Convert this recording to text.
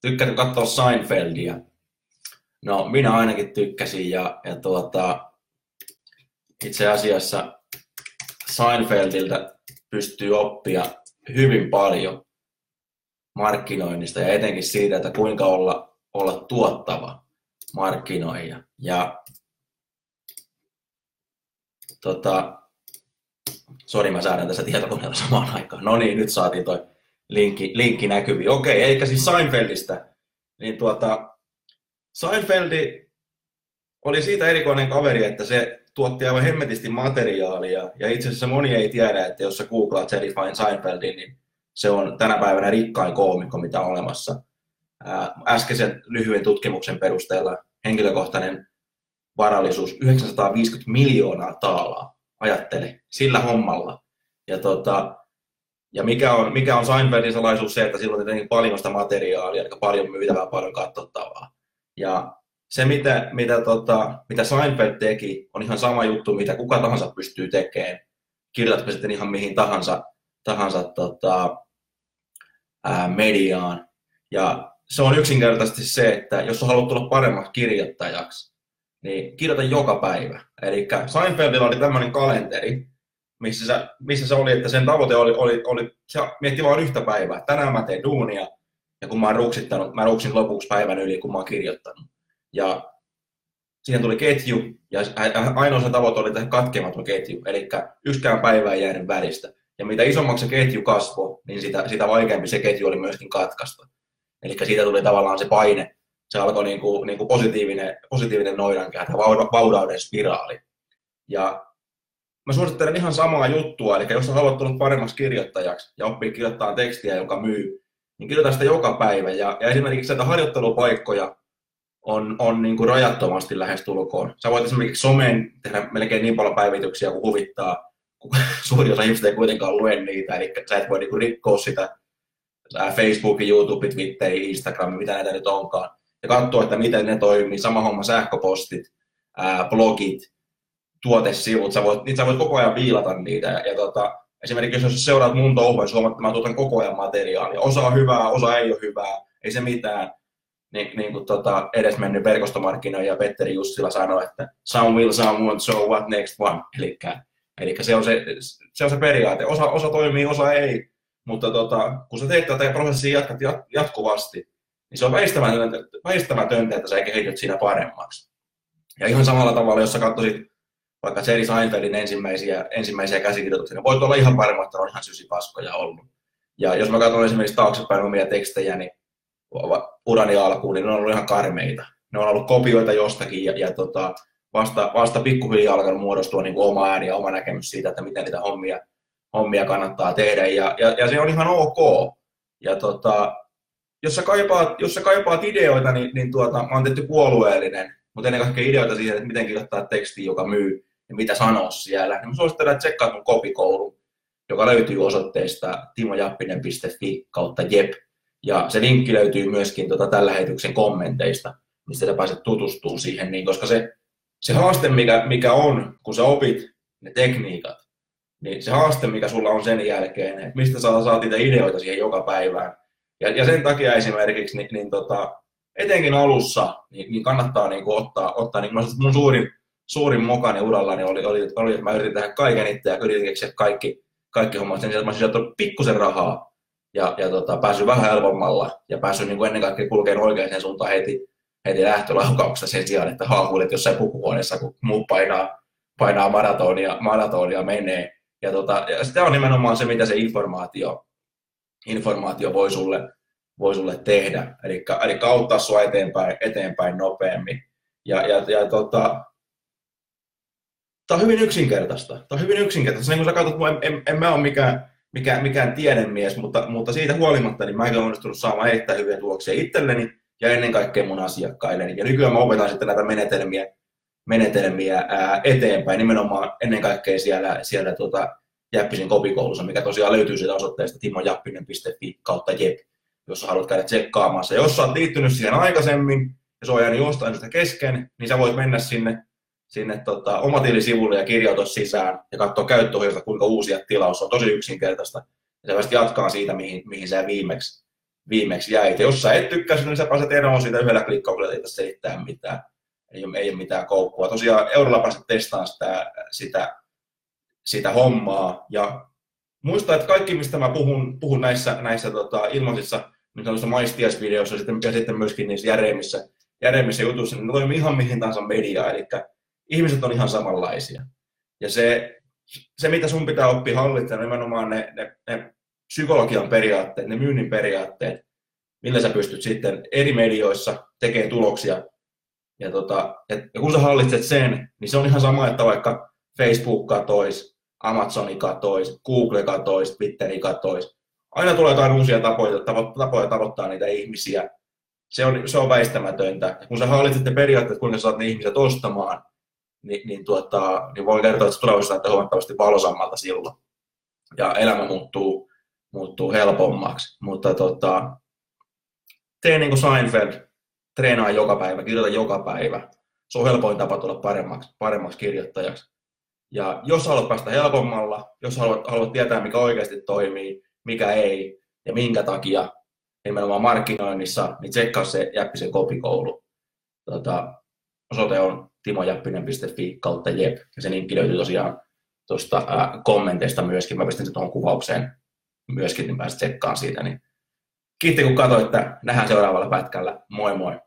Tykkäätkö katsoa Seinfeldia? No, minä ainakin tykkäsin ja, ja tuota, itse asiassa Seinfeldiltä pystyy oppia hyvin paljon markkinoinnista ja etenkin siitä, että kuinka olla, olla tuottava markkinoija. Ja tota, sori mä säädän tässä tietokoneella samaan aikaan. No niin, nyt saatiin toi linkki, linkki näkyviin. Okei, eikä siis Seinfeldistä. Niin tuota, Seinfeldi oli siitä erikoinen kaveri, että se tuotti aivan hemmetisti materiaalia. Ja itse asiassa moni ei tiedä, että jos sä googlaat Jerry Seinfeldin, niin se on tänä päivänä rikkain koomikko, mitä on olemassa. Äskeisen lyhyen tutkimuksen perusteella henkilökohtainen varallisuus 950 miljoonaa taalaa. Ajattele, sillä hommalla. Ja tota, ja mikä on, mikä on Seinfeldin salaisuus se, että silloin on tietenkin paljon sitä materiaalia, eli paljon myytävää, paljon katsottavaa. Ja se, mitä, mitä, tota, mitä Seinfeld teki, on ihan sama juttu, mitä kuka tahansa pystyy tekemään. Kirjoitatko sitten ihan mihin tahansa, tahansa tota, ää, mediaan. Ja se on yksinkertaisesti se, että jos haluat tulla paremmaksi kirjoittajaksi, niin kirjoita joka päivä. Eli Seinfeldilla oli tämmöinen kalenteri, missä se, missä se oli, että sen tavoite oli, oli, oli mietti vain yhtä päivää. Tänään mä teen duunia, ja kun mä oon ruksittanut, mä ruksin lopuksi päivän yli, kun mä oon kirjoittanut. Ja siihen tuli ketju, ja ainoa se tavoite oli tehdä katkematon ketju, eli yksikään päivä ei jäänyt välistä. Ja mitä isommaksi se ketju kasvoi, niin sitä, sitä vaikeampi se ketju oli myöskin katkaista. Eli siitä tuli tavallaan se paine, se alkoi niin kuin, niin kuin positiivinen, positiivinen noidankehä, vaudauden spiraali. Ja mä suosittelen ihan samaa juttua, eli jos haluat tulla paremmaksi kirjoittajaksi ja oppii kirjoittaa tekstiä, joka myy, niin kirjoita sitä joka päivä. Ja, ja esimerkiksi näitä harjoittelupaikkoja on, on niin kuin rajattomasti lähestulkoon. Sä voit esimerkiksi someen tehdä melkein niin paljon päivityksiä kuin huvittaa, kun suuri osa ihmistä ei kuitenkaan lue niitä, eli sä et voi niin kuin rikkoa sitä Facebook, YouTube, Twitter, Instagram, mitä näitä nyt onkaan, ja katsoa, että miten ne toimii. Sama homma sähköpostit, ää, blogit, tuotesivut, sä voit, sä voit koko ajan viilata niitä. Ja, ja tota, esimerkiksi jos seuraat mun touhua, niin huomaat, että mä tuotan koko ajan materiaalia. Osa on hyvää, osa ei ole hyvää, ei se mitään. Niin, niin kuin tota, edesmennyt verkostomarkkinoija Petteri Jussila sanoi, että some will, some won't, so what next one. Eli, se, se, se on se periaate. Osa, osa toimii, osa ei. Mutta tota, kun sä teet tätä prosessia jatkat jatkuvasti, niin se on väistämätöntä, väistämätöntä että sä kehityt siinä paremmaksi. Ja ihan samalla tavalla, jos sä katsoisit vaikka Jerry Seinfeldin ensimmäisiä, ensimmäisiä käsikirjoituksia, ne voit olla ihan varma, että on ihan sysipaskoja ollut. Ja jos mä katson esimerkiksi taaksepäin omia tekstejä, niin urani alkuun, niin ne on ollut ihan karmeita. Ne on ollut kopioita jostakin ja, ja tota, vasta, vasta pikkuhiljaa alkanut muodostua niin kuin oma ääni ja oma näkemys siitä, että miten niitä hommia, hommia kannattaa tehdä. Ja, ja, ja se on ihan ok. Ja tota, jos, sä kaipaat, jos sä kaipaat ideoita, niin, niin tuota, mä oon tehty puolueellinen, mutta ennen kaikkea ideoita siihen, että miten kirjoittaa teksti, joka myy ja mitä sanoa siellä, niin mä suosittelen, että tsekkaat mun kopikoulu, joka löytyy osoitteesta timojappinen.fi kautta jep. Ja se linkki löytyy myöskin tota, tällä lähetyksen kommenteista, mistä sä pääset tutustumaan siihen, niin, koska se, se haaste, mikä, mikä on, kun sä opit ne tekniikat, niin se haaste, mikä sulla on sen jälkeen, että mistä sä saat niitä ideoita siihen joka päivään. Ja, ja sen takia esimerkiksi, niin, niin tota, etenkin alussa, niin, niin kannattaa niin ottaa, ottaa niin mun suurin suurin mokani urallani oli, oli, oli, että mä yritin tehdä kaiken itse ja yritin keksiä kaikki, kaikki hommat sen sijaan, mä olisin pikkusen rahaa ja, ja tota, päässyt vähän helpommalla ja päässyt niin kuin ennen kaikkea kulkemaan oikeaan suuntaan heti, heti lähtölaukauksesta sen sijaan, että haahuilet jossain pukuhuoneessa, kun muu painaa, painaa maratonia, maratonia menee. Ja, tota, ja sitä on nimenomaan se, mitä se informaatio, informaatio voi, sulle, voi sulle tehdä. Eli, eli auttaa sinua eteenpäin, eteenpäin nopeammin. Ja, ja, ja tota, Tämä on hyvin yksinkertaista. Tämä on hyvin yksinkertaista. Niin kuin sä katsot, en, en, en mä ole mikään, mikään, mikään tiedemies, mutta, mutta siitä huolimatta niin mäkin olen onnistunut saamaan erittäin hyviä tuloksia itselleni ja ennen kaikkea mun asiakkaille. Ja nykyään mä opetan sitten näitä menetelmiä, menetelmiä ää, eteenpäin, nimenomaan ennen kaikkea siellä, siellä tuota, Jäppisen kopikoulussa, mikä tosiaan löytyy siitä osoitteesta timojappinen.fi kautta jep, jos haluat käydä tsekkaamassa. Jos sä oot liittynyt siihen aikaisemmin ja se on jäänyt jostain sitä kesken, niin sä voit mennä sinne, sinne tota, omatilisivulle ja kirjautua sisään ja katsoa käyttöohjelta, kuinka uusia tilaus. On tosi yksinkertaista. Ja sä jatkaa siitä, mihin, mihin sä viimeksi, viimeksi jäit. Ja jos sä et tykkäisi, niin sä pääset eroon siitä yhdellä klikkauksella, ei selittää mitään. Ei ei ole mitään koukkua. Tosiaan eurolla pääset testaamaan sitä, sitä, sitä hommaa. Ja muista, että kaikki, mistä mä puhun, puhun näissä, näissä tota, ilmaisissa niin maistiaisvideoissa sitten, ja sitten myöskin niissä järeimmissä, järeimmissä jutuissa, niin ne toimii ihan mihin tahansa mediaa. Eli ihmiset on ihan samanlaisia. Ja se, se mitä sun pitää oppia hallitsemaan, nimenomaan ne, ne, ne psykologian periaatteet, ne myynnin periaatteet, millä sä pystyt sitten eri medioissa tekemään tuloksia. Ja, tota, et, ja kun sä hallitset sen, niin se on ihan sama, että vaikka Facebook katois, Amazoni katois, Google katois, Twitteri katois. Aina tulee jotain uusia tapoja, tavo, tapoja tavoittaa niitä ihmisiä. Se on, se on väistämätöntä. Ja kun sä hallitset ne periaatteet, kuinka saat ne ihmiset ostamaan, niin, niin, tuota, niin voi kertoa, että tulevaisuus näyttää huomattavasti valosammalta silloin. Ja elämä muuttuu, muuttuu helpommaksi. Mutta tota, tee niin kuin Seinfeld, treenaa joka päivä, kirjoita joka päivä. Se on helpoin tapa tulla paremmaksi, paremmaksi kirjoittajaksi. Ja jos haluat päästä helpommalla, jos haluat, haluat tietää, mikä oikeasti toimii, mikä ei ja minkä takia, nimenomaan markkinoinnissa, niin tsekkaa se Jäppisen kopikoulu. Tota, osoite on timojäppinen.fi kautta jep, ja se linkki löytyy tosiaan tuosta kommenteista myöskin. Mä pistän sen tuohon kuvaukseen myöskin, niin pääset tsekkaan siitä. Niin kiitti kun katsoitte. Nähdään seuraavalla pätkällä. Moi moi!